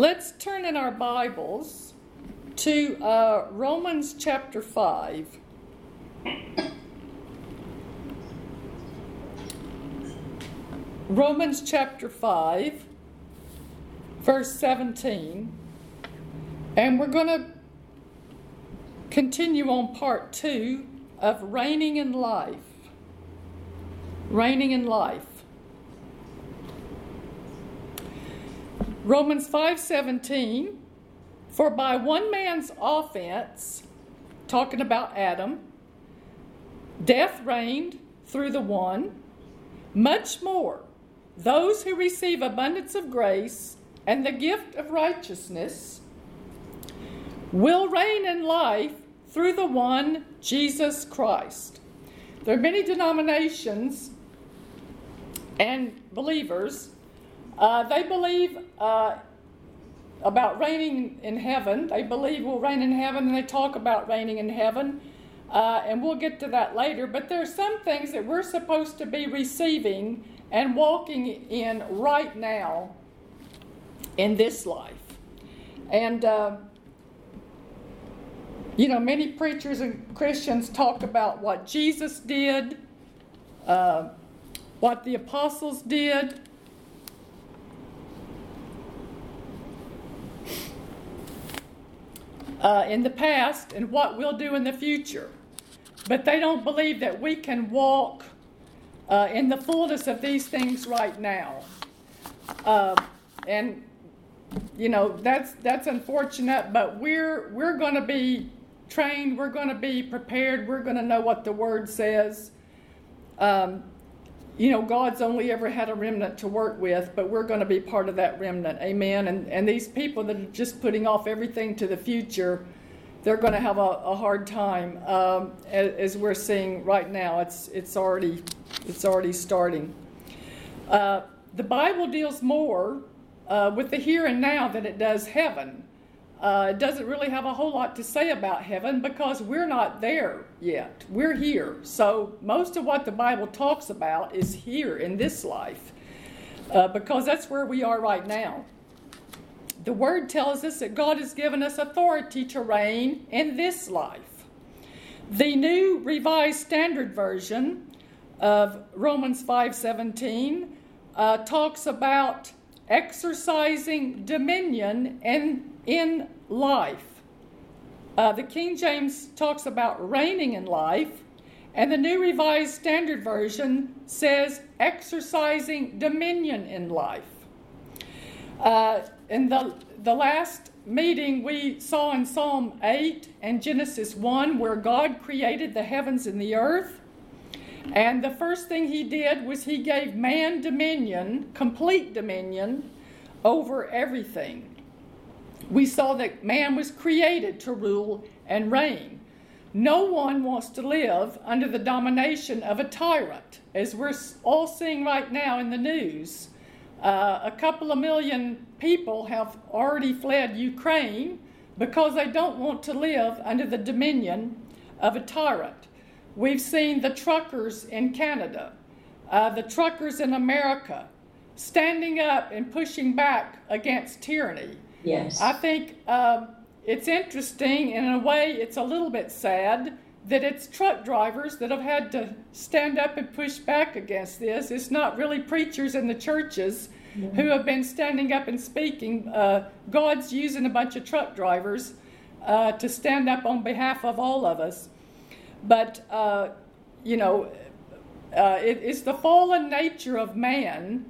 Let's turn in our Bibles to uh, Romans chapter 5. Romans chapter 5, verse 17. And we're going to continue on part 2 of reigning in life. Reigning in life. Romans 5:17 For by one man's offense talking about Adam death reigned through the one much more those who receive abundance of grace and the gift of righteousness will reign in life through the one Jesus Christ. There are many denominations and believers. Uh, they believe uh, about reigning in heaven. They believe we'll reign in heaven, and they talk about reigning in heaven. Uh, and we'll get to that later. But there are some things that we're supposed to be receiving and walking in right now in this life. And, uh, you know, many preachers and Christians talk about what Jesus did, uh, what the apostles did. Uh, in the past and what we'll do in the future. But they don't believe that we can walk uh, in the fullness of these things right now. Uh, and you know that's that's unfortunate, but we're we're going to be trained. We're going to be prepared. We're going to know what the Word says. Um, you know, God's only ever had a remnant to work with, but we're going to be part of that remnant. Amen. And and these people that are just putting off everything to the future they're going to have a, a hard time um, as, as, we're seeing right now. It's it's already it's already starting. Uh, the Bible deals more uh, with the here and now than it does heaven. Uh, doesn't really have a whole lot to say about heaven because we're not there yet. We're here. So most of what the Bible talks about is here in this life uh, because that's where we are right now the word tells us that God has given us authority to reign in this life. The new revised standard version of Romans 5:17 uh, talks about exercising dominion in, in life. Uh, the King James talks about reigning in life, and the New Revised Standard Version says exercising dominion in life. Uh, in the, the last meeting, we saw in Psalm 8 and Genesis 1 where God created the heavens and the earth. And the first thing he did was he gave man dominion, complete dominion, over everything. We saw that man was created to rule and reign. No one wants to live under the domination of a tyrant, as we're all seeing right now in the news. Uh, a couple of million people have already fled Ukraine because they don't want to live under the dominion of a tyrant. We've seen the truckers in Canada, uh, the truckers in America standing up and pushing back against tyranny. Yes. I think uh, it's interesting, and in a way, it's a little bit sad that it's truck drivers that have had to stand up and push back against this. It's not really preachers in the churches mm-hmm. who have been standing up and speaking. Uh, God's using a bunch of truck drivers uh, to stand up on behalf of all of us. But, uh, you know, uh, it, it's the fallen nature of man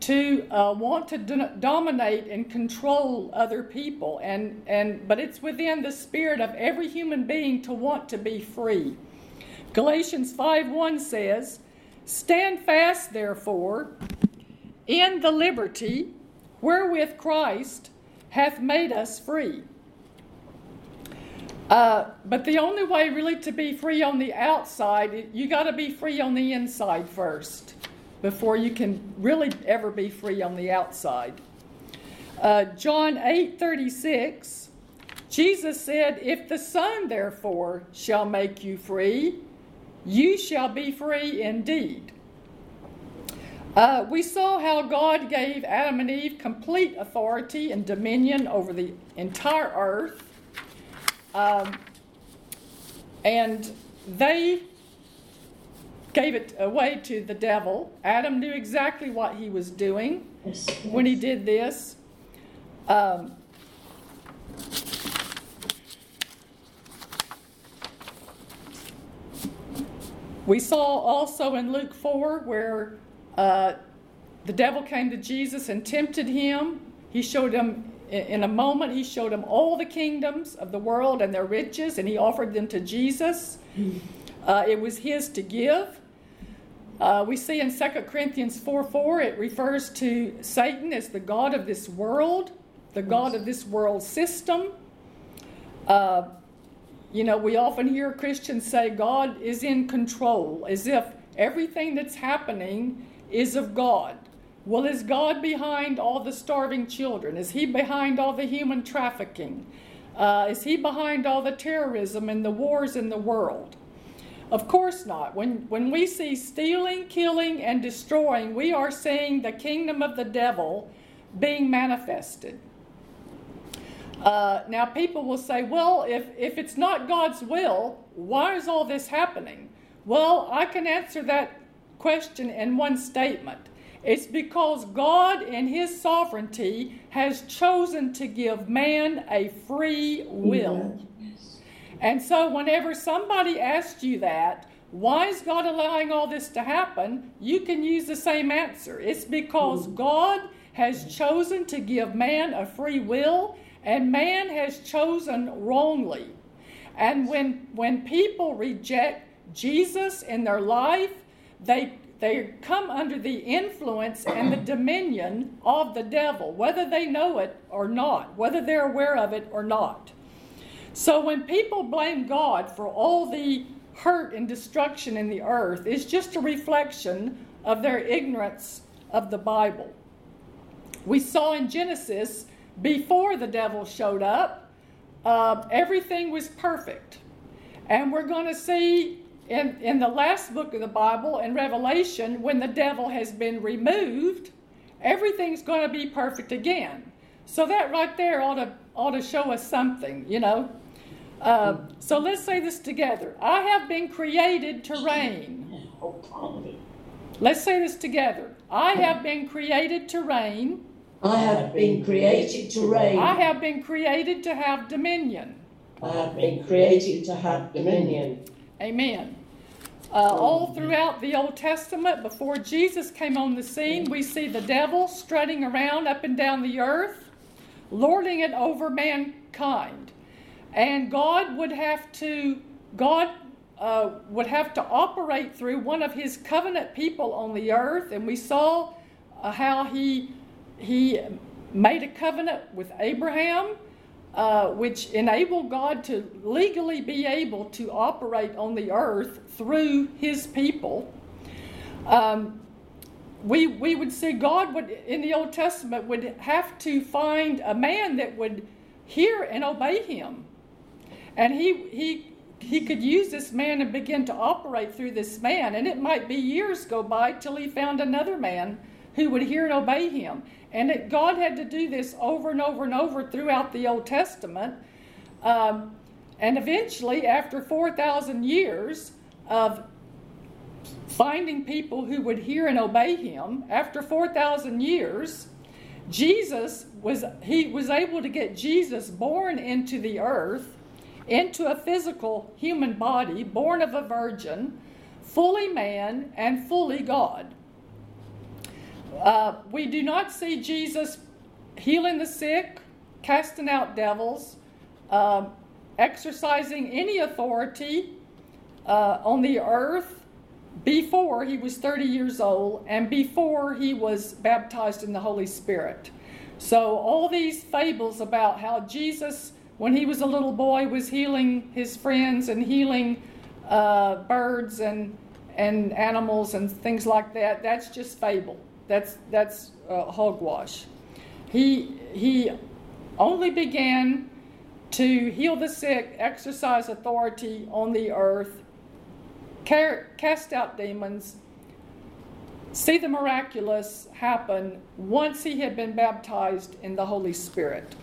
to uh, want to do- dominate and control other people and, and but it's within the spirit of every human being to want to be free. Galatians 5 1 says stand fast therefore in the liberty wherewith christ hath made us free. Uh, but the only way really to be free on the outside you got to be free on the inside first before you can really ever be free on the outside. Uh, John 8 36, Jesus said, If the Son therefore shall make you free, you shall be free indeed. Uh, we saw how God gave Adam and Eve complete authority and dominion over the entire earth. Um, and they gave it away to the devil. Adam knew exactly what he was doing Yes. when he did this. Um, we saw also in Luke 4 where uh, the devil came to Jesus and tempted him. He showed him, in in a moment, he showed him all the kingdoms of the world and their riches, and he offered them to Jesus. Uh, it was his to give. Uh, we see in 2 Corinthians 4 4, it refers to Satan as the God of this world, the God of this world system. Uh, you know, we often hear Christians say God is in control, as if everything that's happening is of God. Well, is God behind all the starving children? Is He behind all the human trafficking? Uh, is He behind all the terrorism and the wars in the world? Of course not. When, when we see stealing, killing, and destroying, we are seeing the kingdom of the devil being manifested. Uh, now, people will say, well, if, if it's not God's will, why is all this happening? Well, I can answer that question in one statement. It's because God, in His sovereignty, has chosen to give man a free will. And so, whenever somebody asks you that, why is God allowing all this to happen? You can use the same answer. It's because hmm. God has chosen to give man a free will, and man has chosen wrongly. And when, when people reject Jesus in their life, they, they come under the influence and the dominion of the devil, whether they know it or not, whether they're aware of it or not. So when people blame God for all the hurt and destruction in the earth, it's just a reflection of their ignorance of the Bible. We saw in Genesis, before the devil showed up, uh, everything was perfect. And we're going to see in, in the last book of the Bible, in Revelation, when the devil has been removed, everything's going to be perfect again. So that right there ought to, ought to show us something, you know. Uh, so let's say this together. I have been created to reign. Let's say this together. I have been created to reign. I have been created to reign. I have been created to have dominion. I have been created to have dominion. Amen. Uh, all throughout the Old Testament, before Jesus came on the scene, we see the devil strutting around up and down the earth, lording it over mankind. And God would have to, God uh, would have to operate through one of his covenant people on the earth. And we saw uh, how he, he made a covenant with Abraham. Uh, which enabled God to legally be able to operate on the earth through His people. Um, we, we would see God would in the Old Testament would have to find a man that would hear and obey Him, and he he he could use this man and begin to operate through this man, and it might be years go by till he found another man who would hear and obey him. And it, God had to do this over and over and over throughout the Old Testament. Um, and eventually, after 4,000 years of finding people who would hear and obey him, after 4,000 years, Jesus was, he was able to get Jesus born into the earth, into a physical human body, born of a virgin, fully man and fully God. Uh, we do not see Jesus healing the sick, casting out devils, um, exercising any authority uh, on the earth before he was 30 years old and before he was baptized in the Holy Spirit. So, all these fables about how Jesus, when he was a little boy, was healing his friends and healing uh, birds and, and animals and things like that, that's just fable. That's that's uh, hogwash. He he only began to heal the sick, exercise authority on the earth, cast out demons, see the miraculous happen once he had been baptized in the Holy Spirit.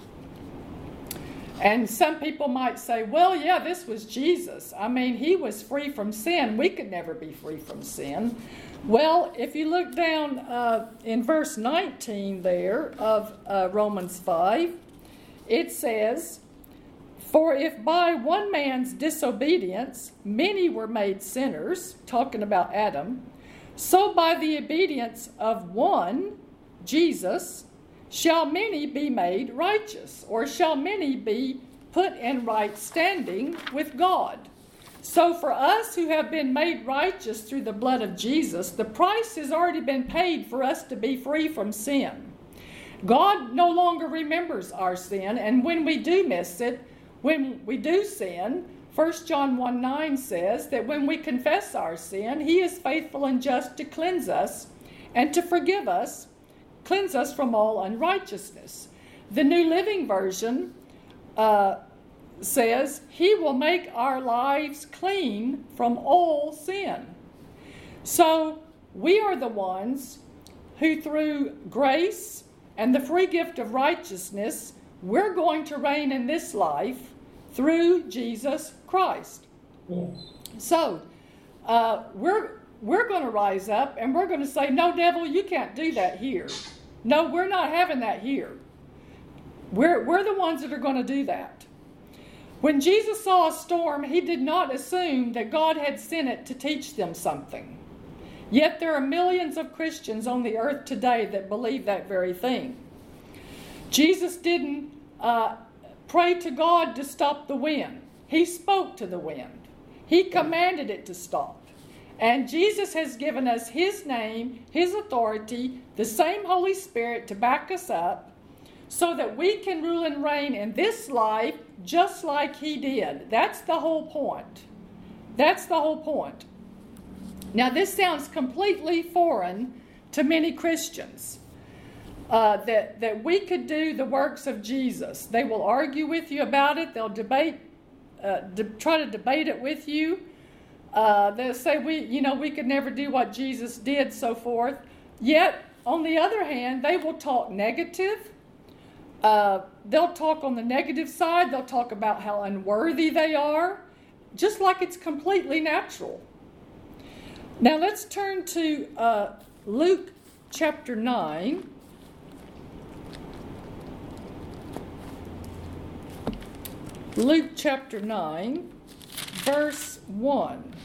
And some people might say, well, yeah, this was Jesus. I mean, he was free from sin. We could never be free from sin. Well, if you look down uh, in verse 19 there of uh, Romans 5, it says, For if by one man's disobedience many were made sinners, talking about Adam, so by the obedience of one, Jesus, shall many be made righteous, or shall many be put in right standing with God. So, for us who have been made righteous through the blood of Jesus, the price has already been paid for us to be free from sin. God no longer remembers our sin, and when we do miss it, when we do sin, 1 John 1 9 says that when we confess our sin, He is faithful and just to cleanse us and to forgive us cleanse us from all unrighteousness. The New Living Version uh, says, He will make our lives clean from all sin. So we are the ones who, through grace and the free gift of righteousness, we're going to reign in this life through Jesus Christ. Yes. So uh, we're we're going to rise up and we're going to say, "No, devil, you can't do that here." No, we're not having that here. We're, we're the ones that are going to do that. When Jesus saw a storm, he did not assume that God had sent it to teach them something. Yet there are millions of Christians on the earth today that believe that very thing. Jesus didn't uh, pray to God to stop the wind, he spoke to the wind, he commanded it to stop. And Jesus has given us His name, His authority, the same Holy Spirit to back us up so that we can rule and reign in this life just like He did. That's the whole point. That's the whole point. Now, this sounds completely foreign to many Christians. Uh, that, that we could do the works of Jesus. They will argue with you about it, they'll debate, uh, de- try to debate it with you. Uh, they'll say we, you know, we could never do what Jesus did, so forth. Yet, on the other hand, they will talk negative. Uh, they'll talk on the negative side. They'll talk about how unworthy they are, just like it's completely natural. Now let's turn to uh, Luke chapter 9. Luke chapter 9, verse 1.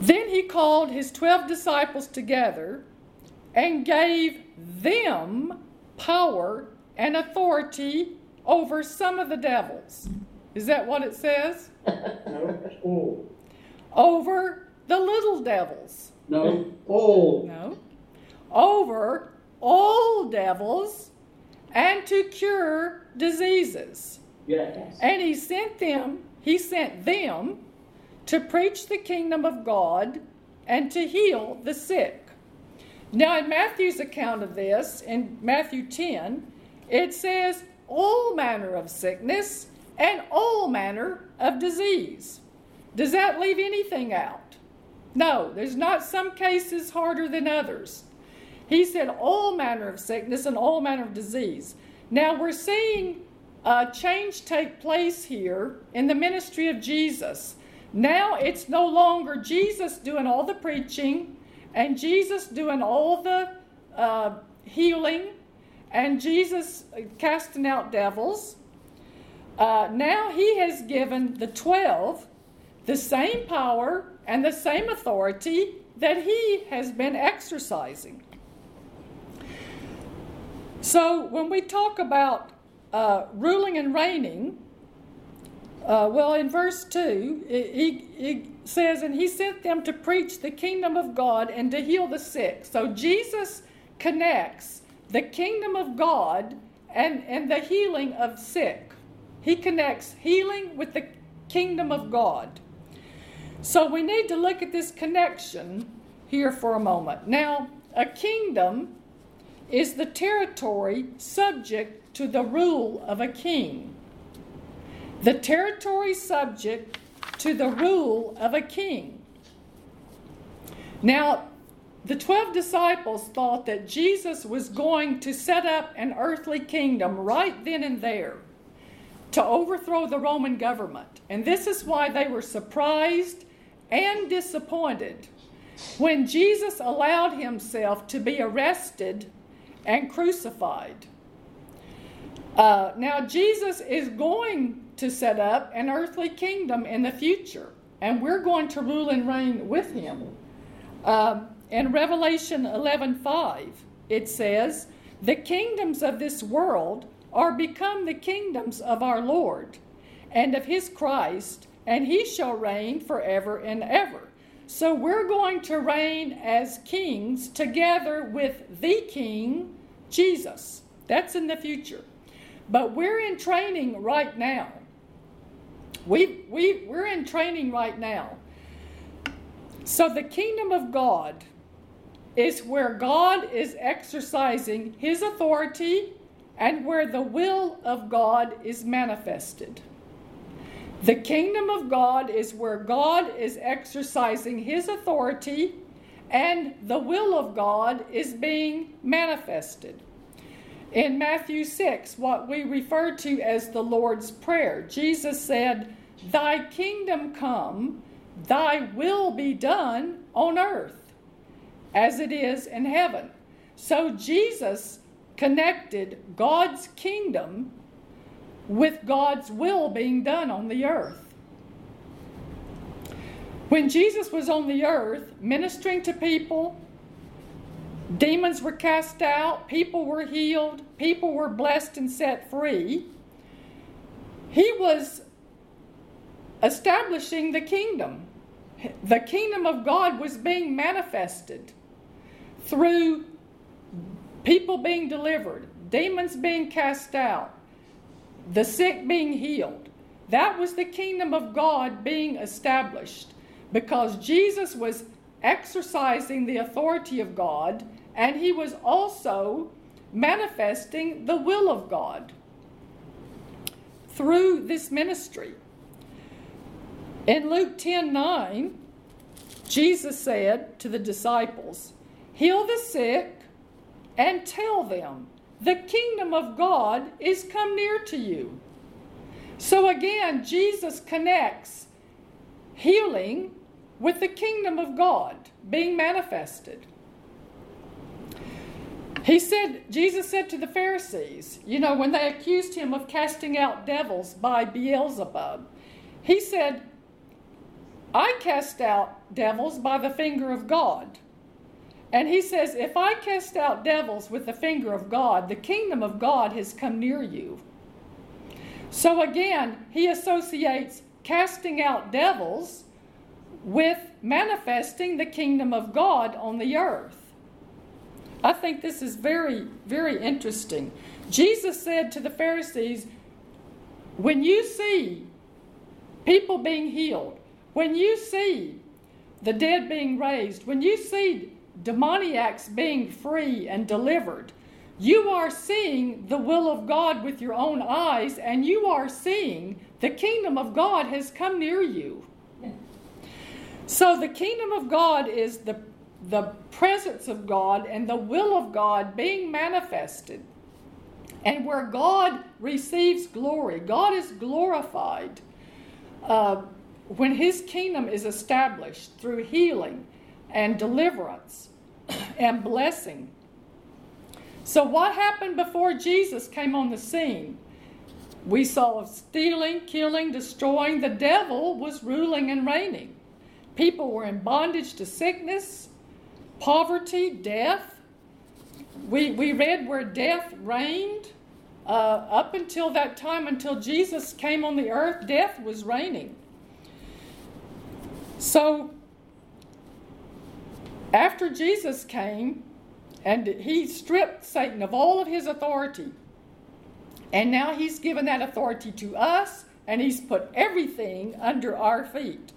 Then he called his twelve disciples together and gave them power and authority over some of the devils. Is that what it says? No, all. Over the little devils. No, all. No. Over all devils and to cure diseases. Yes. And he sent them, he sent them to preach the kingdom of God and to heal the sick. Now, in Matthew's account of this, in Matthew 10, it says, all manner of sickness and all manner of disease. Does that leave anything out? No, there's not some cases harder than others. He said all manner of sickness and all manner of disease. Now we're seeing a change take place here in the ministry of Jesus. Now it's no longer Jesus doing all the preaching and Jesus doing all the uh, healing and Jesus casting out devils. Uh, now he has given the 12 the same power and the same authority that he has been exercising. So when we talk about uh, ruling and reigning, uh, well, in verse 2, it, says, And he sent them to preach the kingdom of God and to heal the sick. So Jesus connects the kingdom of God and, and the healing of sick. He connects healing with the kingdom of God. So we need to look at this connection here for a moment. Now, a kingdom is the territory subject to the rule of a king. The territory subject to the rule of a king. Now, the 12 disciples thought that Jesus was going to set up an earthly kingdom right then and there to overthrow the Roman government. And this is why they were surprised and disappointed when Jesus allowed himself to be arrested and crucified. Uh, now, Jesus is going to set up an earthly kingdom in the future, and we're going to rule and reign with him. Um, in Revelation 11:5, it says, "The kingdoms of this world are become the kingdoms of our Lord and of his Christ, and he shall reign forever and ever." So we're going to reign as kings together with the king, Jesus. That's in the future. But we're in training right now. We, we, we're in training right now. So the kingdom of God is where God is exercising his authority and where the will of God is manifested. The kingdom of God is where God is exercising his authority and the will of God is being manifested. In Matthew 6, what we refer to as the Lord's Prayer, Jesus said, Thy kingdom come, thy will be done on earth as it is in heaven. So Jesus connected God's kingdom with God's will being done on the earth. When Jesus was on the earth ministering to people, demons were cast out, people were healed, people were blessed and set free. He was establishing the kingdom. The kingdom of God was being manifested through people being delivered, demons being cast out, the sick being healed. That was the kingdom of God being established because Jesus was exercising the authority of God and he was also manifesting the will of God through this ministry. In Luke 10 9, Jesus said to the disciples, Heal the sick and tell them the kingdom of God is come near to you. So again, Jesus connects healing with the kingdom of God being manifested. He said, Jesus said to the Pharisees, you know, when they accused him of casting out devils by Beelzebub, he said, I cast out devils by the finger of God. And he says, If I cast out devils with the finger of God, the kingdom of God has come near you. So again, he associates casting out devils with manifesting the kingdom of God on the earth. I think this is very, very interesting. Jesus said to the Pharisees, When you see people being healed, when you see the dead being raised, when you see demoniacs being free and delivered. You are seeing the will of God with your own eyes, and you are seeing the kingdom of God has come near you. So, the kingdom of God is the, the presence of God and the will of God being manifested. And where God receives glory, God is glorified uh, when His kingdom is established through healing and deliverance and blessing. So, what happened before Jesus came on the scene? We saw stealing, killing, destroying. The devil was ruling and reigning. People were in bondage to sickness, poverty, death. We, we read where death reigned. Uh, up until that time, until Jesus came on the earth, death was reigning. So, after Jesus came and he stripped Satan of all of his authority, and now he's given that authority to us and he's put everything under our feet.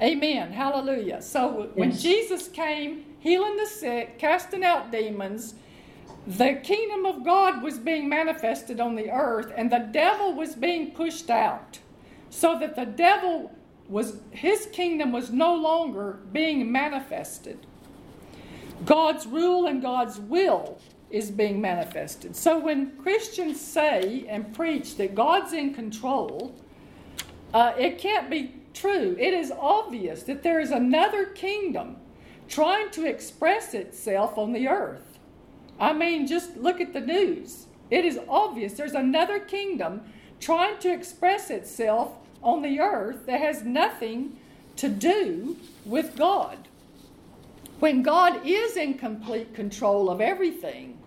Amen. Hallelujah. So when yes. Jesus came, healing the sick, casting out demons, the kingdom of God was being manifested on the earth, and the devil was being pushed out. So that the devil was his kingdom was no longer being manifested. God's rule and God's will is being manifested. So when Christians say and preach that God's in control, uh, it can't be true. It is obvious that there is another kingdom trying to express itself on the earth. I mean, just look at the news. It is obvious there's another kingdom trying to express itself on the earth that has nothing to do with God. When God is in complete control of everything,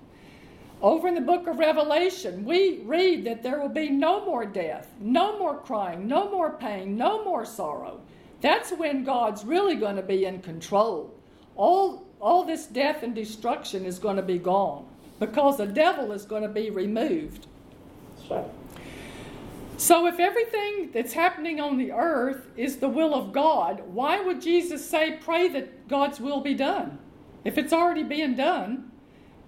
over in the book of Revelation, we read that there will be no more death, no more crying, no more pain, no more sorrow. That's when God's really going to be in control. All, all this death and destruction is going to be gone because the devil is going to be removed. Right. So, if everything that's happening on the earth is the will of God, why would Jesus say, pray that God's will be done? If it's already being done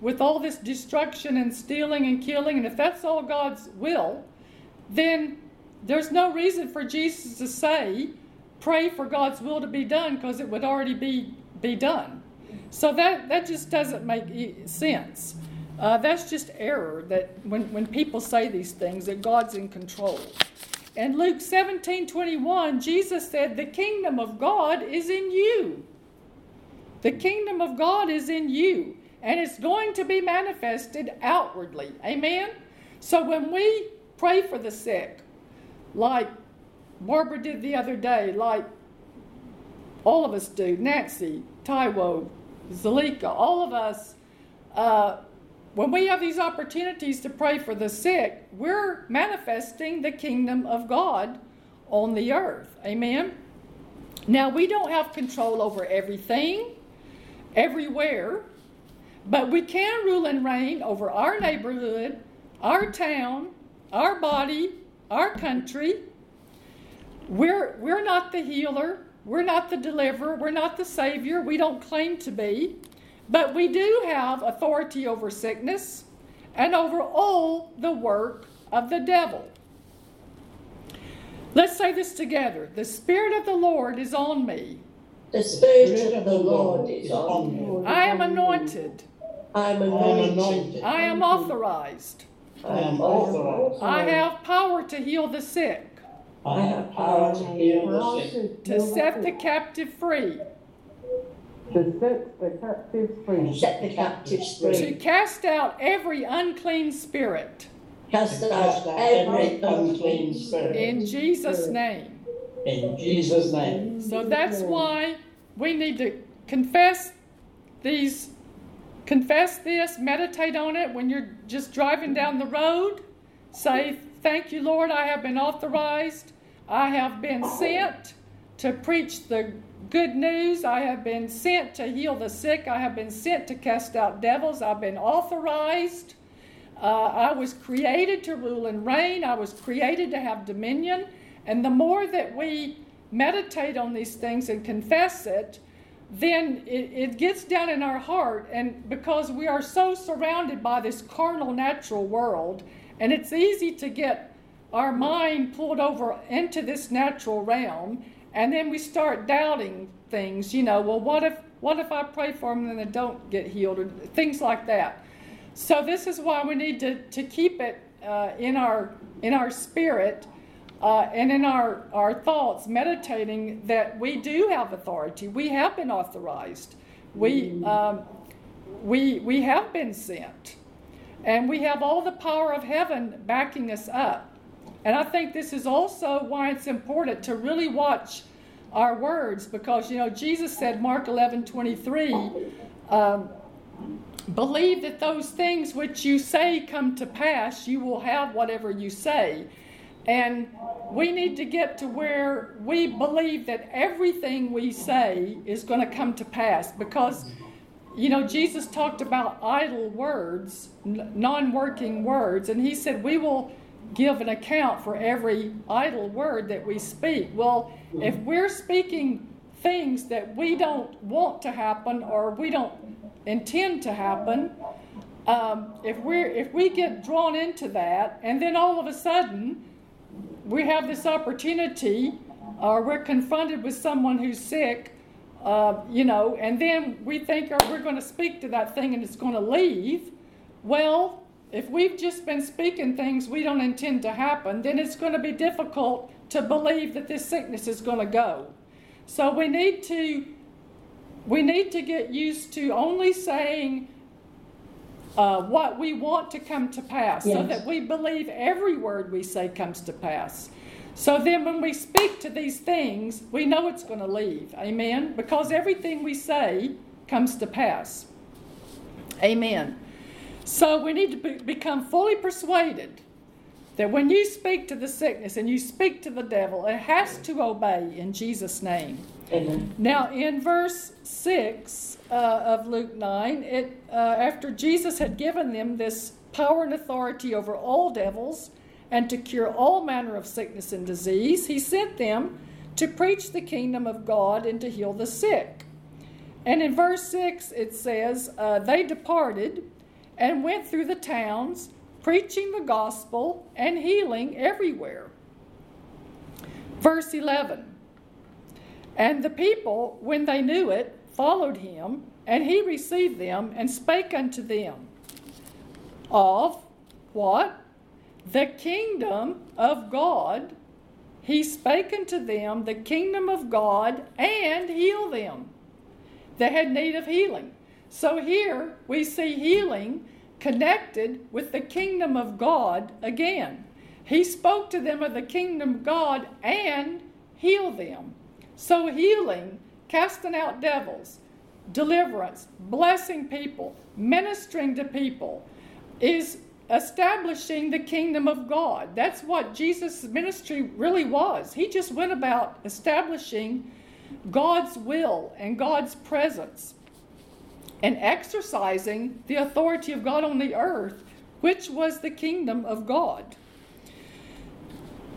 with all this destruction and stealing and killing, and if that's all God's will, then there's no reason for Jesus to say, pray for God's will to be done because it would already be, be done. So, that, that just doesn't make sense. Uh, that's just error that when, when people say these things, that God's in control. And Luke 17 21, Jesus said, The kingdom of God is in you. The kingdom of God is in you, and it's going to be manifested outwardly. Amen? So when we pray for the sick, like Barbara did the other day, like all of us do, Nancy, Taiwo, Zalika, all of us, uh, when we have these opportunities to pray for the sick, we're manifesting the kingdom of God on the earth. Amen? Now, we don't have control over everything, everywhere, but we can rule and reign over our neighborhood, our town, our body, our country. We're, we're not the healer, we're not the deliverer, we're not the savior, we don't claim to be. But we do have authority over sickness and over all the work of the devil. Let's say this together. The Spirit of the Lord is on me. The Spirit of the Lord is on me. I am anointed. I am anointed. anointed. I am authorized. I am authorized. I have power to heal the sick, I have power to heal the sick. to set the captive free, to set the captives free, Set the captives to cast out every unclean spirit. Cast Cast out out every every unclean spirit. In Jesus' name. In Jesus' name. So that's why we need to confess these, confess this, meditate on it when you're just driving down the road. Say, Thank you, Lord, I have been authorized. I have been sent to preach the good news. I have been sent to heal the sick. I have been sent to cast out devils. I've been authorized. Uh, I was created to rule and reign. I was created to have dominion. And the more that we meditate on these things and confess it, then it, it gets down in our heart. And because we are so surrounded by this carnal, natural world, and it's easy to get our mind pulled over into this natural realm, and then we start doubting things. You know, well, what if what if I pray for them and they don't get healed, or things like that. So this is why we need to, to keep it uh, in our in our spirit uh, and in our, our thoughts, meditating that we do have authority. We have been authorized. We um, we we have been sent, and we have all the power of heaven backing us up. And I think this is also why it's important to really watch our words because you know Jesus said Mark eleven twenty three. Um, Believe that those things which you say come to pass, you will have whatever you say. And we need to get to where we believe that everything we say is going to come to pass because, you know, Jesus talked about idle words, non working words, and he said we will give an account for every idle word that we speak. Well, if we're speaking things that we don't want to happen or we don't intend to happen, um, if we if we get drawn into that, and then all of a sudden we have this opportunity or we're confronted with someone who's sick, uh, you know, and then we think oh, we're going to speak to that thing and it's going to leave. Well, if we've just been speaking things we don't intend to happen, then it's going to be difficult to believe that this sickness is going to go. So we need to we need to get used to only saying uh, what we want to come to pass so that we believe every word we say comes to pass. So then, when we speak to these things, we know it's going to leave. Amen? Because everything we say comes to pass. Amen. So we need to be, become fully persuaded that when you speak to the sickness and you speak to the devil, it has to obey in Jesus' name. Amen. Now, in verse 6 uh, of Luke 9, it, uh, after Jesus had given them this power and authority over all devils and to cure all manner of sickness and disease, he sent them to preach the kingdom of God and to heal the sick. And in verse 6, it says, uh, They departed and went through the towns, preaching the gospel and healing everywhere. Verse 11. And the people, when they knew it, followed him, and he received them and spake unto them of what? The kingdom of God. He spake unto them the kingdom of God and healed them that had need of healing. So here we see healing connected with the kingdom of God again. He spoke to them of the kingdom of God and healed them. So healing, casting out devils, deliverance, blessing people, ministering to people is establishing the kingdom of God. That's what Jesus' ministry really was. He just went about establishing God's will and God's presence and exercising the authority of God on the earth, which was the kingdom of God.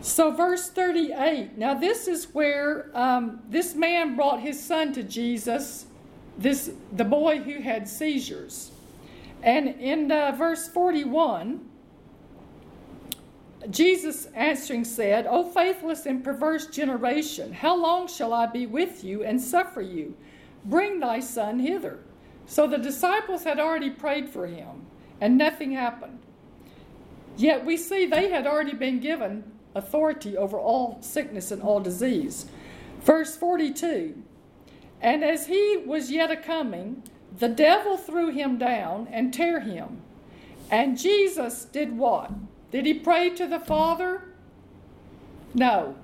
So, verse 38 now, this is where um, this man brought his son to Jesus, this, the boy who had seizures. And in uh, verse 41, Jesus answering said, O faithless and perverse generation, how long shall I be with you and suffer you? Bring thy son hither. So the disciples had already prayed for him, and nothing happened. Yet we see they had already been given authority over all sickness and all disease. Verse 42 And as he was yet a coming, the devil threw him down and tear him. And Jesus did what? Did he pray to the Father? No.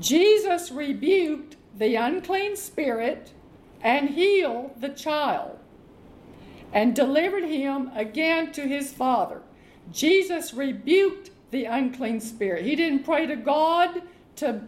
Jesus rebuked the unclean spirit and healed the child and delivered him again to his father. Jesus rebuked the unclean spirit. He didn't pray to God to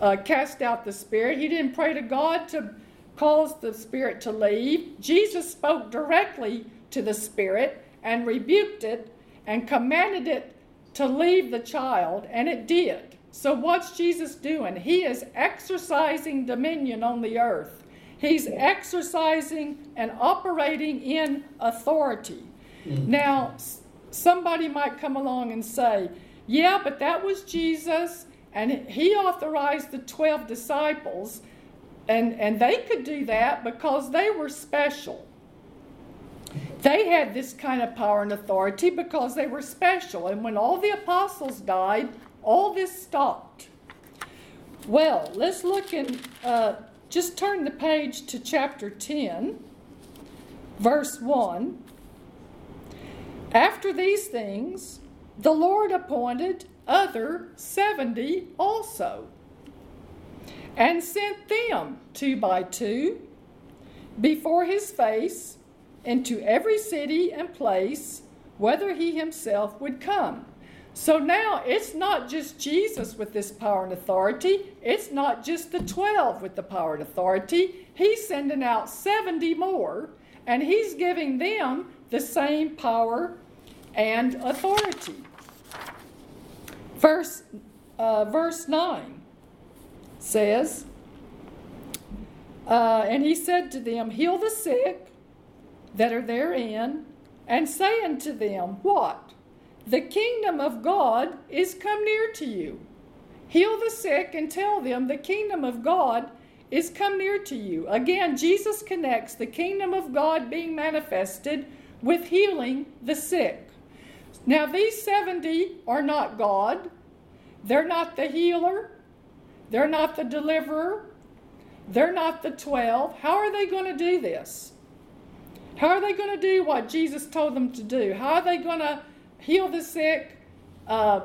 uh, cast out the spirit, he didn't pray to God to cause the spirit to leave. Jesus spoke directly to the spirit and rebuked it and commanded it to leave the child, and it did. So, what's Jesus doing? He is exercising dominion on the earth. He's exercising and operating in authority. Now, somebody might come along and say, Yeah, but that was Jesus, and he authorized the 12 disciples, and, and they could do that because they were special. They had this kind of power and authority because they were special. And when all the apostles died, all this stopped. Well, let's look in, uh, just turn the page to chapter 10, verse 1. After these things, the Lord appointed other 70 also, and sent them two by two before his face into every city and place, whether he himself would come. So now it's not just Jesus with this power and authority, it's not just the 12 with the power and authority. He's sending out 70 more, and he's giving them the same power and authority. Verse, uh, verse 9 says, uh, And he said to them, Heal the sick that are therein, and say unto them, What? The kingdom of God is come near to you. Heal the sick and tell them the kingdom of God is come near to you. Again, Jesus connects the kingdom of God being manifested with healing the sick. Now, these 70 are not God. They're not the healer. They're not the deliverer. They're not the 12. How are they going to do this? How are they going to do what Jesus told them to do? How are they going to heal the sick, uh,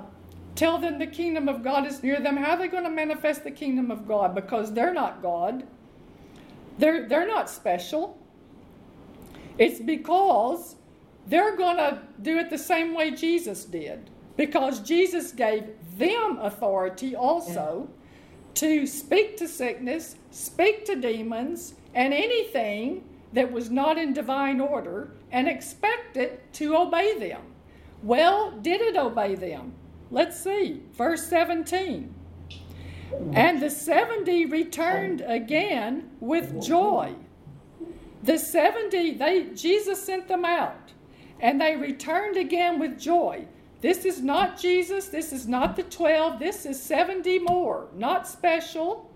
tell them the kingdom of God is near them? How are they going to manifest the kingdom of God? Because they're not God. They're, they're not special. It's because they're going to do it the same way Jesus did. Because Jesus gave them authority also to speak to sickness, speak to demons, and anything that was not in divine order and expect it to obey them. Well, did it obey them? Let's see. Verse 17. And the 70 returned again with joy. The 70, they Jesus sent them out, and they returned again with joy. This is not Jesus, this is not the 12, this is 70 more, not special.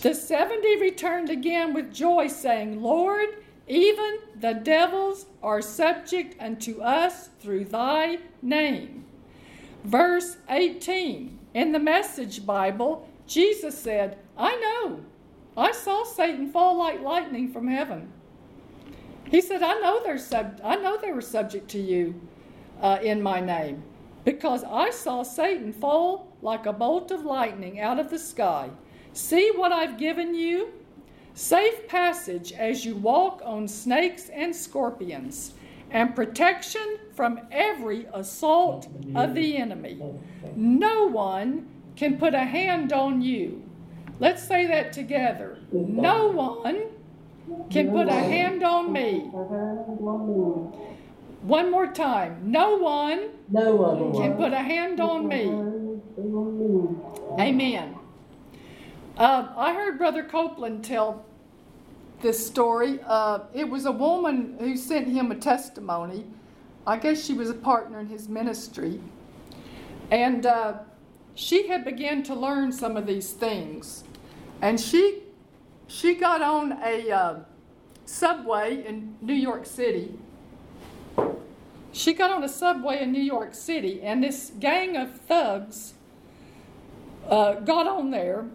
The 70 returned again with joy, saying, Lord, even the devils are subject unto us through thy name. Verse 18 in the Message Bible, Jesus said, I know. I saw Satan fall like lightning from heaven. He said, I know they're sub- I know they were subject to you uh, in my name because I saw Satan fall like a bolt of lightning out of the sky. See what I've given you? Safe passage as you walk on snakes and scorpions, and protection from every assault of the enemy. No one can put a hand on you. Let's say that together. No one can put a hand on me. One more time. No one No one can put a hand on me. Amen. Uh, I heard Brother Copeland tell this story. Uh, it was a woman who sent him a testimony. I guess she was a partner in his ministry. And uh, she had begun to learn some of these things. And she, she got on a uh, subway in New York City. She got on a subway in New York City, and this gang of thugs uh, got on there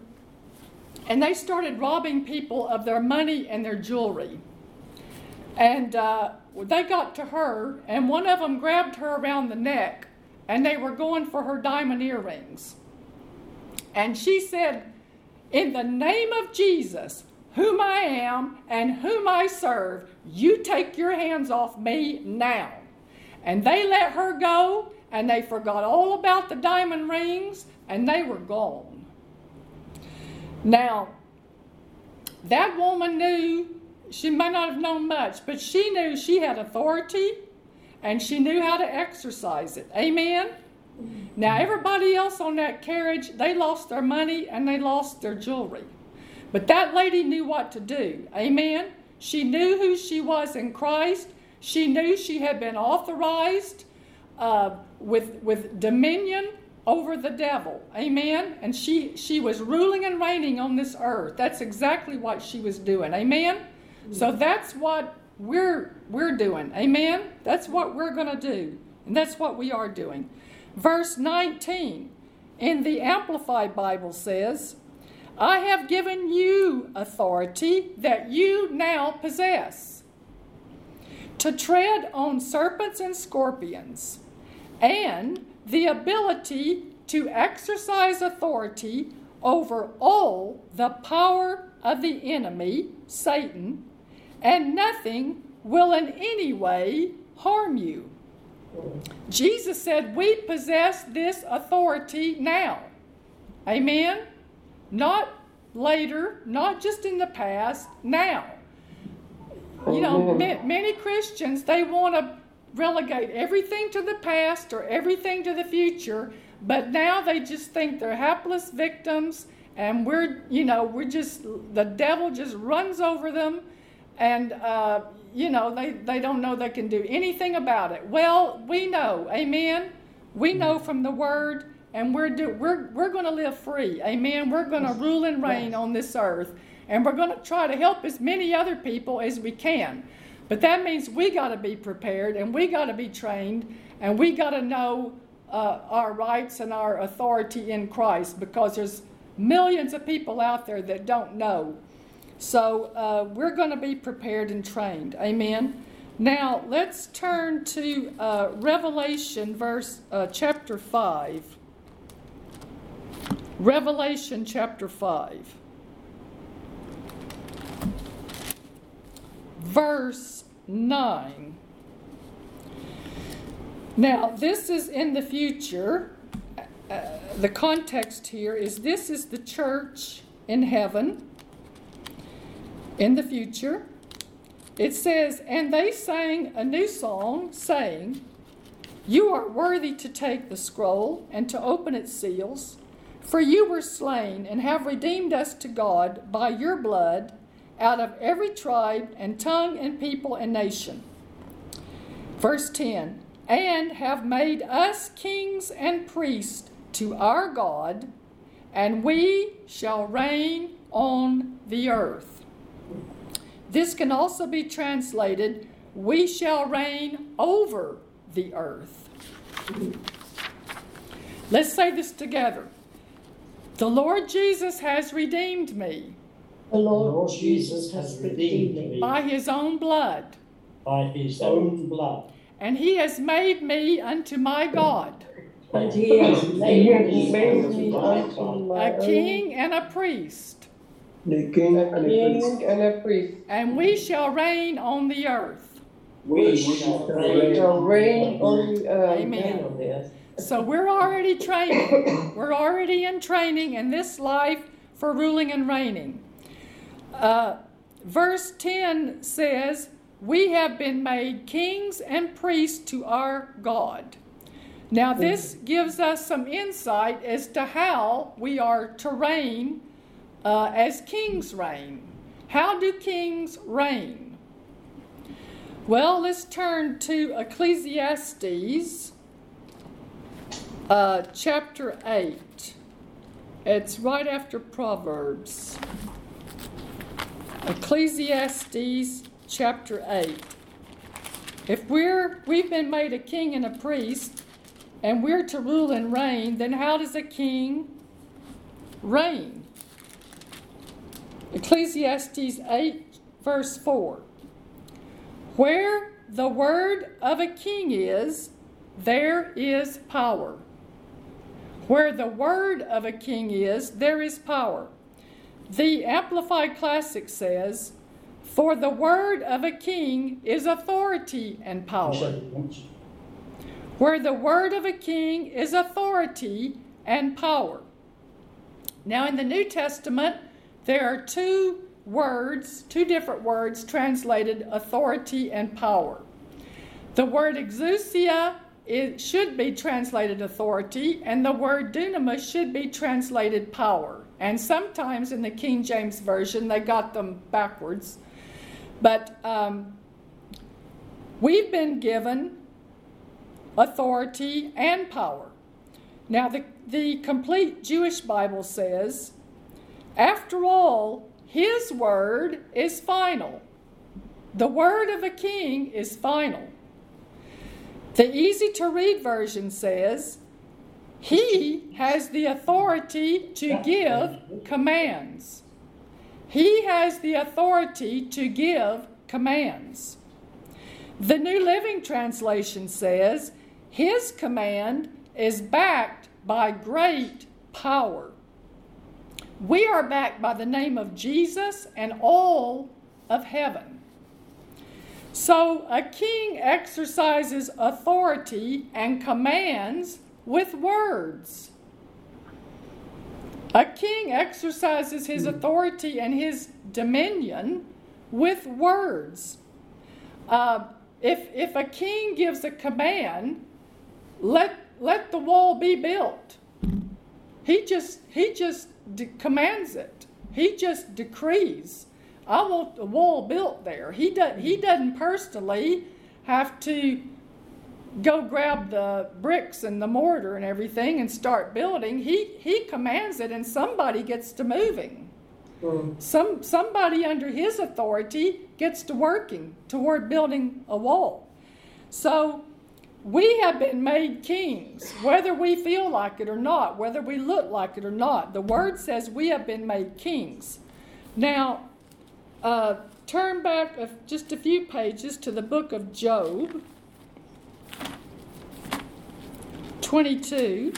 and they started robbing people of their money and their jewelry. And uh, they got to her, and one of them grabbed her around the neck, and they were going for her diamond earrings. And she said, In the name of Jesus, whom I am and whom I serve, you take your hands off me now. And they let her go, and they forgot all about the diamond rings, and they were gone. Now, that woman knew, she might not have known much, but she knew she had authority and she knew how to exercise it. Amen? Now, everybody else on that carriage, they lost their money and they lost their jewelry. But that lady knew what to do. Amen? She knew who she was in Christ. She knew she had been authorized uh, with, with dominion over the devil. Amen. And she she was ruling and reigning on this earth. That's exactly what she was doing. Amen. So that's what we're we're doing. Amen. That's what we're going to do. And that's what we are doing. Verse 19 in the Amplified Bible says, I have given you authority that you now possess to tread on serpents and scorpions and the ability to exercise authority over all the power of the enemy, Satan, and nothing will in any way harm you. Jesus said, We possess this authority now. Amen? Not later, not just in the past, now. You know, ma- many Christians, they want to relegate everything to the past or everything to the future, but now they just think they're hapless victims and we're, you know, we're just, the devil just runs over them and, uh, you know, they, they don't know they can do anything about it. Well, we know, amen? We know from the word and we're, do, we're, we're going to live free. Amen. We're going to rule and reign on this earth, and we're going to try to help as many other people as we can. But that means we got to be prepared, and we got to be trained, and we got to know uh, our rights and our authority in Christ because there's millions of people out there that don't know. So uh, we're going to be prepared and trained. Amen. Now let's turn to uh, Revelation, verse uh, chapter five. Revelation chapter five, verse nine. Now this is in the future. Uh, the context here is this is the church in heaven in the future. It says, And they sang a new song, saying, You are worthy to take the scroll and to open its seals, for you were slain and have redeemed us to God by your blood out of every tribe and tongue and people and nation. Verse 10 And have made us kings and priests to our God, and we shall reign on the earth. This can also be translated, We shall reign over the earth. Let's say this together. The Lord Jesus has redeemed me The Lord Lord Jesus has redeemed me by his own blood, by his own blood, and he has made me unto my God and he has made me made unto me my unto God. my a king and a priest, The king and the priest. and a priest and we shall reign on the earth. we shall reign shall reign on the earth. Amen. on the earth. So we're already training. we're already in training in this life for ruling and reigning. Uh, verse 10 says, We have been made kings and priests to our God. Now, this gives us some insight as to how we are to reign uh, as kings reign. How do kings reign? Well, let's turn to Ecclesiastes uh, chapter 8. It's right after Proverbs. Ecclesiastes chapter 8. If we're we've been made a king and a priest and we're to rule and reign, then how does a king reign? Ecclesiastes 8 verse 4. Where the word of a king is, there is power. Where the word of a king is, there is power. The Amplified Classic says, For the word of a king is authority and power. Where the word of a king is authority and power. Now, in the New Testament, there are two words, two different words translated authority and power. The word exousia it should be translated authority, and the word dunamis should be translated power. And sometimes in the King James Version, they got them backwards. But um, we've been given authority and power. Now, the, the complete Jewish Bible says, after all, his word is final. The word of a king is final. The easy to read version says, He has the authority to give commands. He has the authority to give commands. The New Living Translation says, His command is backed by great power. We are backed by the name of Jesus and all of heaven. So a king exercises authority and commands with words. A king exercises his authority and his dominion with words. Uh, if, if a king gives a command, let, let the wall be built. He just, he just de- commands it. He just decrees. I want the wall built there. He, do, he doesn't personally have to go grab the bricks and the mortar and everything and start building. He, he commands it, and somebody gets to moving. Mm. Some, somebody under his authority gets to working toward building a wall. So we have been made kings, whether we feel like it or not, whether we look like it or not. The word says we have been made kings. Now, uh, turn back just a few pages to the book of Job 22.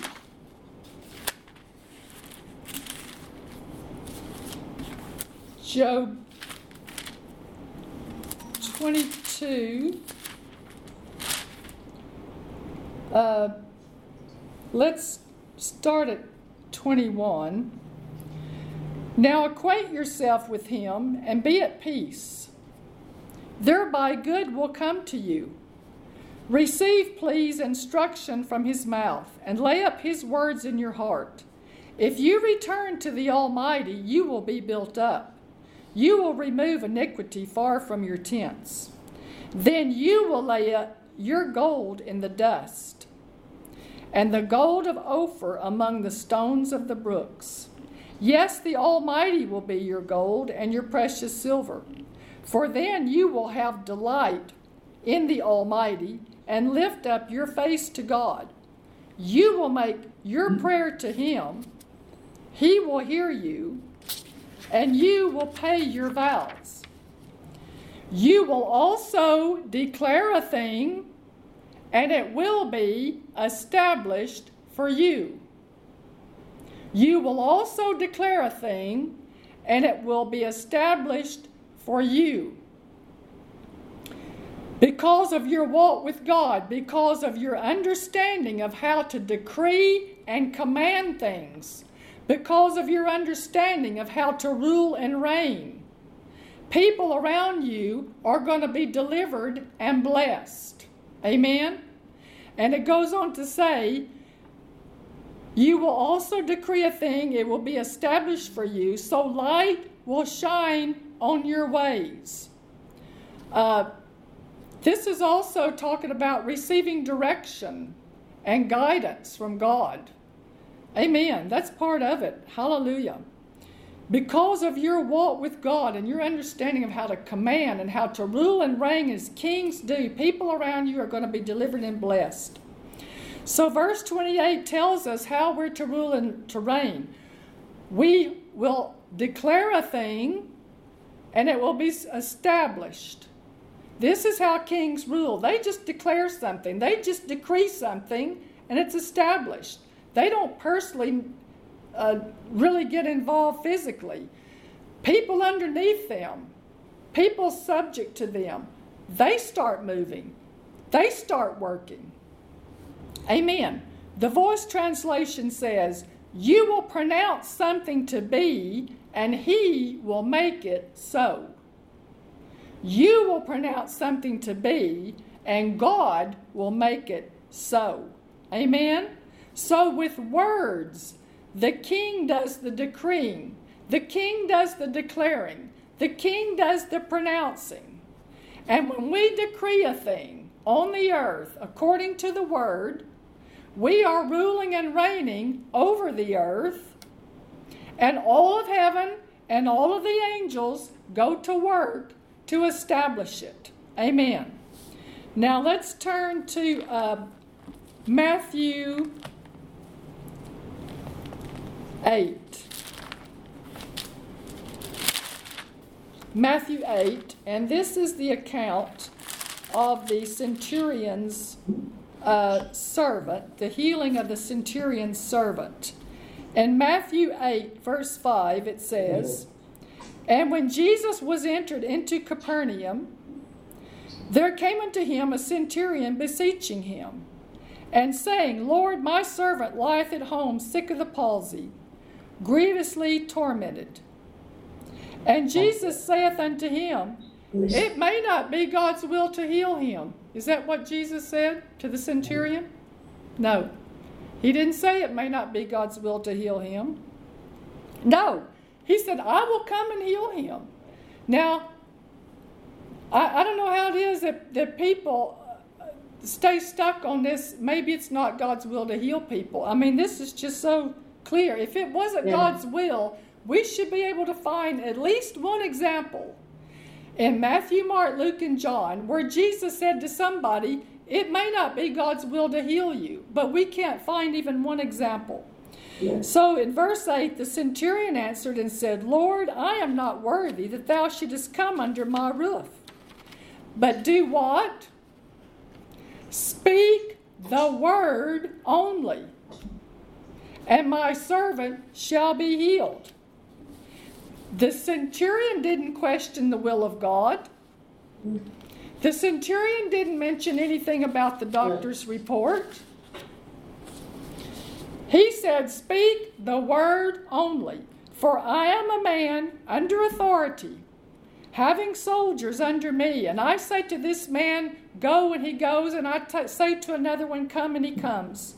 Job 22. Uh, let's start at 21. Now acquaint yourself with him and be at peace. Thereby good will come to you. Receive, please, instruction from his mouth, and lay up his words in your heart. If you return to the Almighty, you will be built up. You will remove iniquity far from your tents. Then you will lay up your gold in the dust, and the gold of Ophir among the stones of the brooks. Yes, the Almighty will be your gold and your precious silver. For then you will have delight in the Almighty and lift up your face to God. You will make your mm. prayer to Him, He will hear you, and you will pay your vows. You will also declare a thing, and it will be established for you. You will also declare a thing, and it will be established for you. Because of your walk with God, because of your understanding of how to decree and command things, because of your understanding of how to rule and reign, people around you are going to be delivered and blessed. Amen? And it goes on to say, you will also decree a thing, it will be established for you, so light will shine on your ways. Uh, this is also talking about receiving direction and guidance from God. Amen. That's part of it. Hallelujah. Because of your walk with God and your understanding of how to command and how to rule and reign as kings do, people around you are going to be delivered and blessed. So, verse 28 tells us how we're to rule and to reign. We will declare a thing and it will be established. This is how kings rule. They just declare something, they just decree something, and it's established. They don't personally uh, really get involved physically. People underneath them, people subject to them, they start moving, they start working. Amen. The voice translation says, You will pronounce something to be, and he will make it so. You will pronounce something to be, and God will make it so. Amen? So, with words, the king does the decreeing, the king does the declaring, the king does the pronouncing. And when we decree a thing on the earth according to the word, we are ruling and reigning over the earth, and all of heaven and all of the angels go to work to establish it. Amen. Now let's turn to uh, Matthew 8. Matthew 8, and this is the account of the centurion's uh, servant, the healing of the centurion's servant. In Matthew 8, verse 5, it says, And when Jesus was entered into Capernaum, there came unto him a centurion beseeching him, and saying, Lord, my servant lieth at home sick of the palsy, grievously tormented. And Jesus saith unto him, It may not be God's will to heal him. Is that what Jesus said to the centurion? No. He didn't say it may not be God's will to heal him. No. He said, I will come and heal him. Now, I, I don't know how it is that, that people uh, stay stuck on this. Maybe it's not God's will to heal people. I mean, this is just so clear. If it wasn't Yeah. God's will, we should be able to find at least one example in Matthew, Mark, Luke, and John where Jesus said to somebody, It may not be God's will to heal you, but we can't find even one example. Yes. So in verse 8, the centurion answered and said, Lord, I am not worthy that thou shouldest come under my roof. But do what? Speak the word only, and my servant shall be healed. The centurion didn't question the will of God. Mm. The centurion didn't mention anything about the doctor's report. He said, Speak the word only, for I am a man under authority, having soldiers under me. And I say to this man, Go, and he goes, and I t- say to another one, Come, and he comes.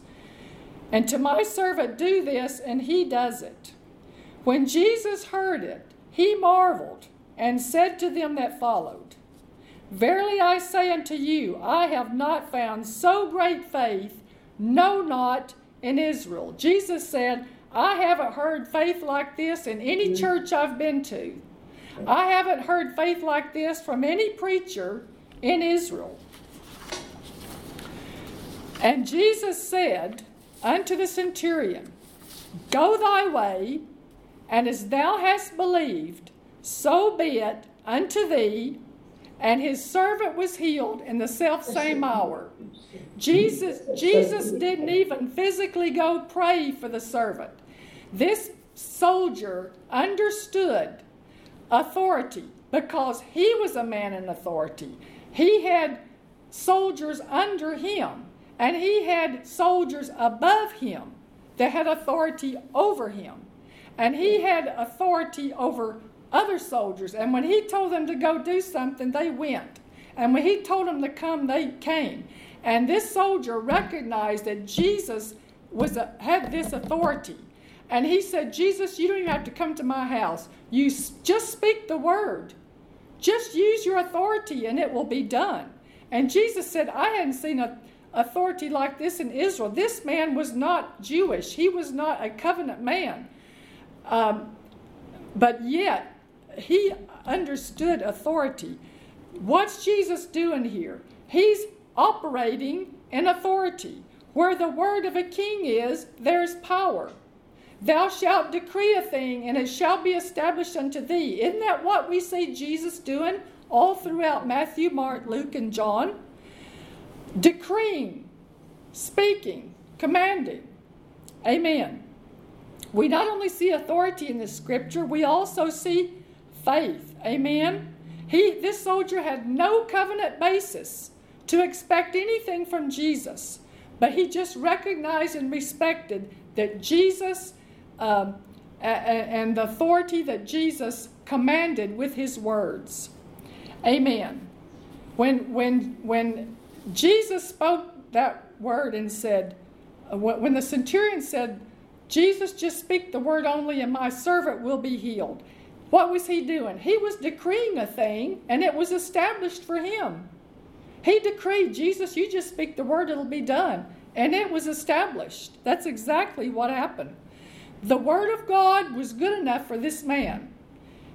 And to my servant, Do this, and he does it. When Jesus heard it, he marveled and said to them that followed, Verily I say unto you, I have not found so great faith, no, not in Israel. Jesus said, I haven't heard faith like this in any mm. church I've been to. I haven't heard faith like this from any preacher in Israel. And Jesus said unto the centurion, Go thy way, and as thou hast believed, so be it unto thee. And his servant was healed in the self same hour. Jesus, Jesus didn't even physically go pray for the servant. This soldier understood authority because he was a man in authority. He had soldiers under him, and he had soldiers above him that had authority over him. And he had authority over other soldiers. And when he told them to go do something, they went. And when he told them to come, they came. And this soldier recognized that Jesus was a, had this authority. And he said, Jesus, you don't even have to come to my house. You just speak the word. Just use your authority and it will be done. And Jesus said, I hadn't seen a authority like this in Israel. This man was not Jewish, he was not a covenant man. Um, but yet, he understood authority. What's Jesus doing here? He's operating in authority. Where the word of a king is, there's power. Thou shalt decree a thing, and it shall be established unto thee. Isn't that what we see Jesus doing all throughout Matthew, Mark, Luke, and John? Decreeing, speaking, commanding. Amen. We not only see authority in the scripture, we also see faith. Amen. He this soldier had no covenant basis to expect anything from Jesus, but he just recognized and respected that Jesus um, a- a- and the authority that Jesus commanded with his words. Amen. When when when Jesus spoke that word and said, uh, when when the centurion said, Jesus, just speak the word only, and my servant will be healed. What was he doing? He was decreeing a thing, and it was established for him. He decreed, Jesus, you just speak the word, it'll be done. And it was established. That's exactly what happened. The word of God was good enough for this man.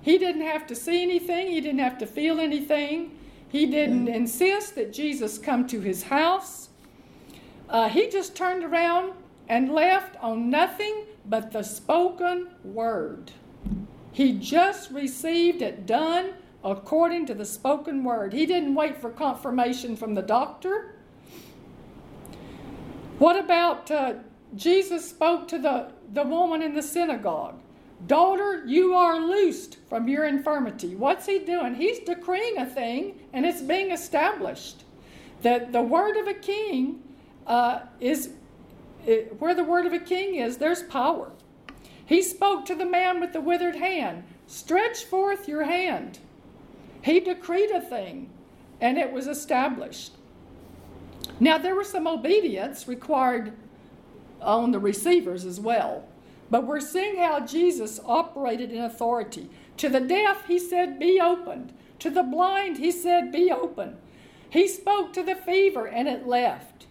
He didn't have to see anything, he didn't have to feel anything. He didn't insist that Jesus come to his house. Uh, he just turned around and left on nothing but the spoken word. He just received it done according to the spoken word. He didn't wait for confirmation from the doctor. What about uh, Jesus spoke to the, the woman in the synagogue? Daughter, you are loosed from your infirmity. What's he doing? He's decreeing a thing and it's being established. That the word of a king uh, is it, where the word of a king is, there's power. He spoke to the man with the withered hand Stretch forth your hand. He decreed a thing, and it was established. Now, there was some obedience required on the receivers as well, but we're seeing how Jesus operated in authority. To the deaf, he said, Be opened. To the blind, he said, Be open. He spoke to the fever and it left.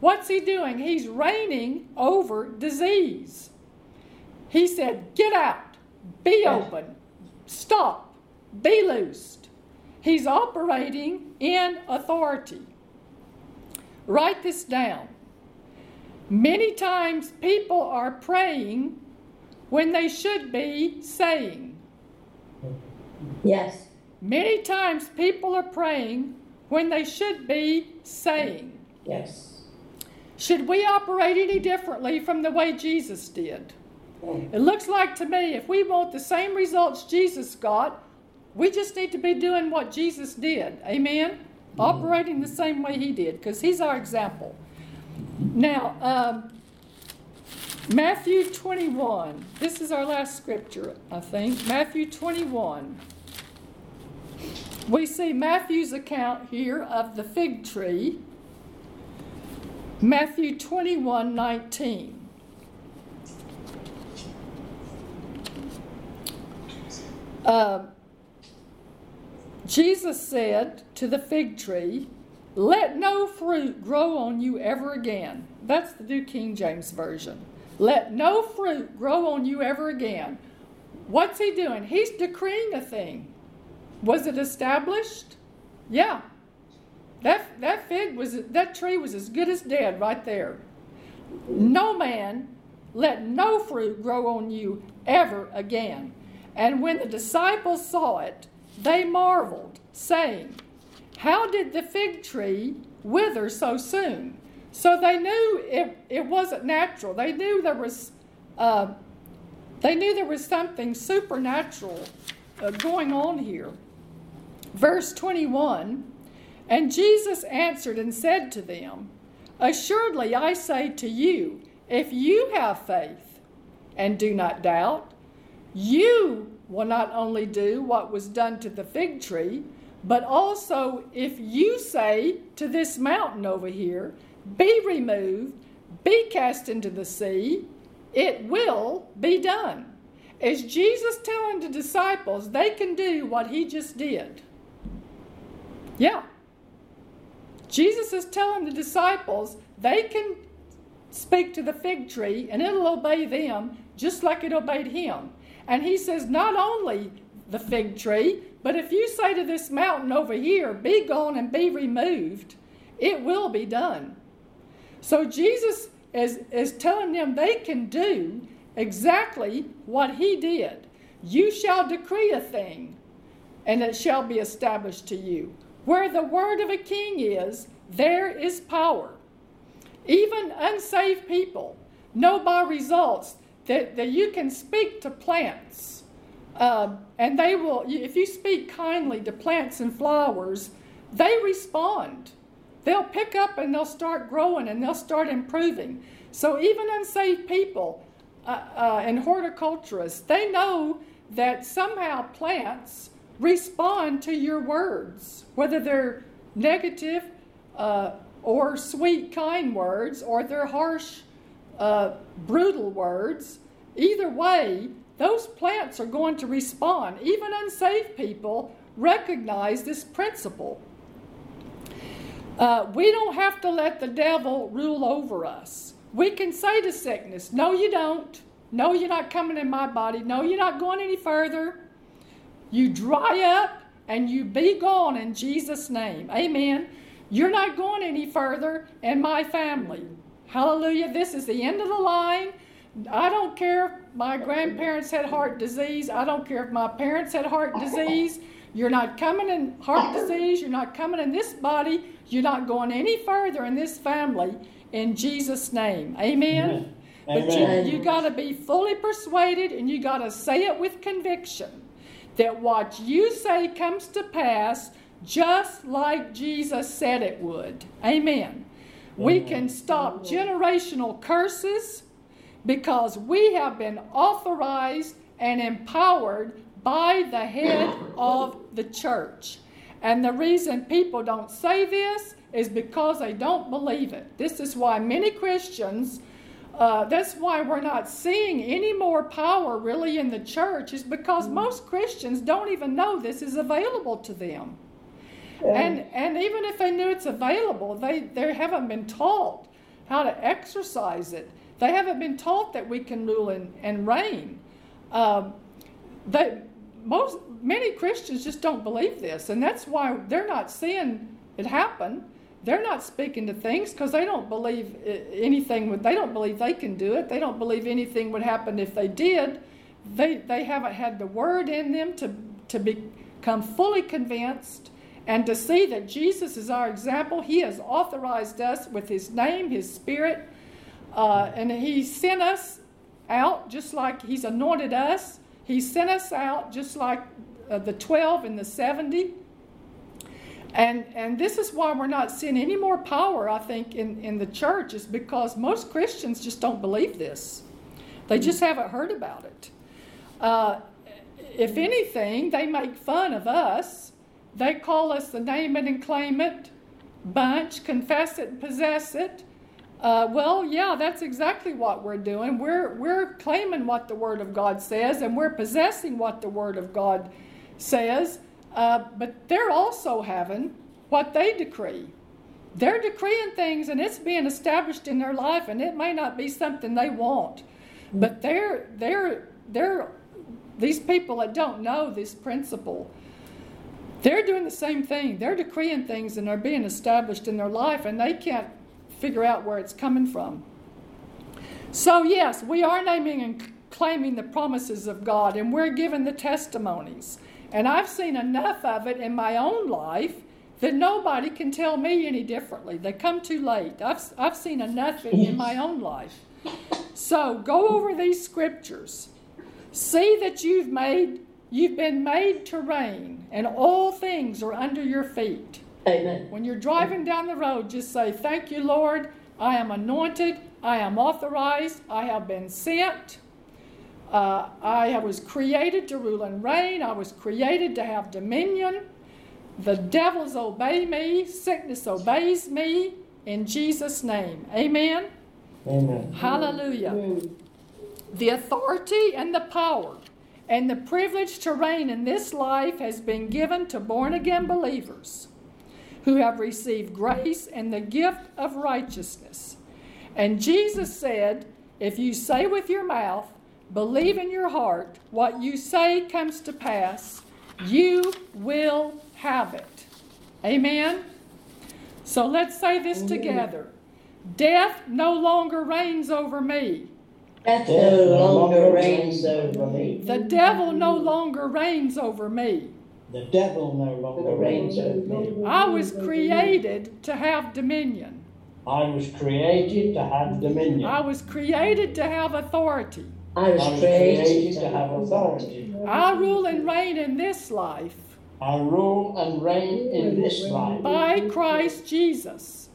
What's he doing? He's reigning over disease. He said, Get out, be open, stop, be loosed. He's operating in authority. Write this down. Many times people are praying when they should be saying. Yes. Many times people are praying when they should be saying. Yes. Should we operate any differently from the way Jesus did? It looks like to me if we want the same results Jesus got, we just need to be doing what Jesus did. Amen? Operating the same way he did, because he's our example. Now, um, Matthew 21. This is our last scripture, I think. Matthew 21. We see Matthew's account here of the fig tree. Matthew 21 19. Uh, Jesus said to the fig tree, Let no fruit grow on you ever again. That's the New King James Version. Let no fruit grow on you ever again. What's he doing? He's decreeing a thing. Was it established? Yeah. That, that fig was, that tree was as good as dead right there. No man, let no fruit grow on you ever again. And when the disciples saw it, they marveled, saying, How did the fig tree wither so soon? So they knew it, it wasn't natural. They knew there was, uh, they knew there was something supernatural uh, going on here. Verse 21 And Jesus answered and said to them, Assuredly I say to you, if you have faith and do not doubt, you will not only do what was done to the fig tree, but also if you say to this mountain over here, Be removed, be cast into the sea, it will be done. Is Jesus telling the disciples they can do what he just did? Yeah. Jesus is telling the disciples they can speak to the fig tree and it'll obey them just like it obeyed him. And he says, not only the fig tree, but if you say to this mountain over here, be gone and be removed, it will be done. So Jesus is, is telling them they can do exactly what he did. You shall decree a thing, and it shall be established to you. Where the word of a king is, there is power. Even unsaved people know by results that, that you can speak to plants. Uh, and they will, if you speak kindly to plants and flowers, they respond. They'll pick up and they'll start growing and they'll start improving. So even unsaved people uh, uh, and horticulturists, they know that somehow plants respond to your words, whether they're negative uh, or sweet, kind words, or they're harsh, uh, brutal words. Either way, those plants are going to respond. Even unsaved people recognize this principle. Uh, we don't have to let the devil rule over us. We can say to sickness, No, you don't. No, you're not coming in my body. No, you're not going any further. You dry up and you be gone in Jesus' name. Amen. You're not going any further in my family. Hallelujah. This is the end of the line. I don't care if my grandparents had heart disease. I don't care if my parents had heart disease. You're not coming in heart disease. You're not coming in this body. You're not going any further in this family in Jesus' name. Amen. Amen. But Amen. you, you got to be fully persuaded and you got to say it with conviction that what you say comes to pass just like Jesus said it would. Amen. We can stop generational curses because we have been authorized and empowered by the head of the church. And the reason people don't say this is because they don't believe it. This is why many Christians, uh, that's why we're not seeing any more power really in the church, is because most Christians don't even know this is available to them. And, and even if they knew it's available, they, they haven't been taught how to exercise it. They haven't been taught that we can rule and, and reign. Um, they, most, many Christians just don't believe this, and that's why they're not seeing it happen. They're not speaking to things because they don't believe anything. They don't believe they can do it. They don't believe anything would happen if they did. They, they haven't had the word in them to, to become fully convinced and to see that Jesus is our example. He has authorized us with His name, His Spirit, uh, and He sent us out just like He's anointed us. He sent us out just like uh, the 12 and the 70. And, and this is why we're not seeing any more power, I think, in, in the church, is because most Christians just don't believe this. They just haven't heard about it. Uh, if anything, they make fun of us. They call us the name it and claim it bunch, confess it possess it. Uh, well, yeah, that's exactly what we're doing. We're, we're claiming what the Word of God says, and we're possessing what the Word of God says. Uh, but they're also having what they decree. They're decreeing things, and it's being established in their life, and it may not be something they want. But they're, they're, they're, these people that don't know this principle, they're doing the same thing. They're decreeing things and they're being established in their life, and they can't figure out where it's coming from. So, yes, we are naming and claiming the promises of God, and we're given the testimonies. And I've seen enough of it in my own life that nobody can tell me any differently. They come too late. I've, I've seen enough in, in my own life. So, go over these scriptures. See that you've made you've been made to reign and all things are under your feet. Amen. When you're driving down the road, just say, Thank you, Lord. I am anointed. I am authorized. I have been sent. Uh, I was created to rule and reign. I was created to have dominion. The devils obey me. Sickness obeys me. In Jesus' name. Amen. Amen. Hallelujah. The authority and the power and the privilege to reign in this life has been given to born again believers who have received grace and the gift of righteousness. And Jesus said, If you say with your mouth, believe in your heart, what you say comes to pass, you will have it. Amen? So let's say this together Death no longer reigns over me. Death no longer reigns over me. The devil no longer reigns over me. The devil no longer reigns over me. I was created to have dominion. I was created to have dominion. I was created to have authority. I I was was created created to have authority. I rule and reign in this life I rule and reign in this life. by Christ Jesus.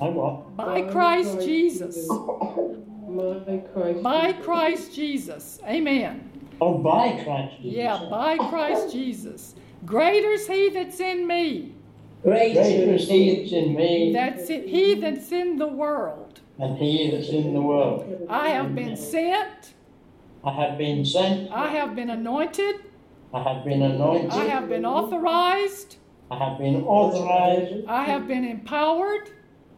I what? By Christ Jesus. My Christ. By Christ Jesus. Amen. Oh, by Christ Jesus. Yeah, by Christ Jesus. Greater is he that's in me. Greater Greater is he that's in me That's it, he that's in the world. And he that's in the world. I have been sent. I have been sent. I have been anointed. I have been anointed. I have been authorized. I have been authorized. I have been empowered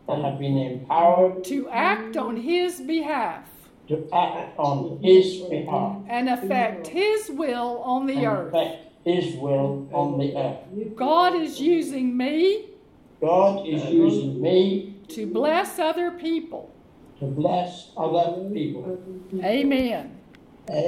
I have been empowered to act on His behalf to act on his behalf and affect His will on the earth. effect his will on the earth. God is using me God is using me to bless other people. to bless other people. Amen.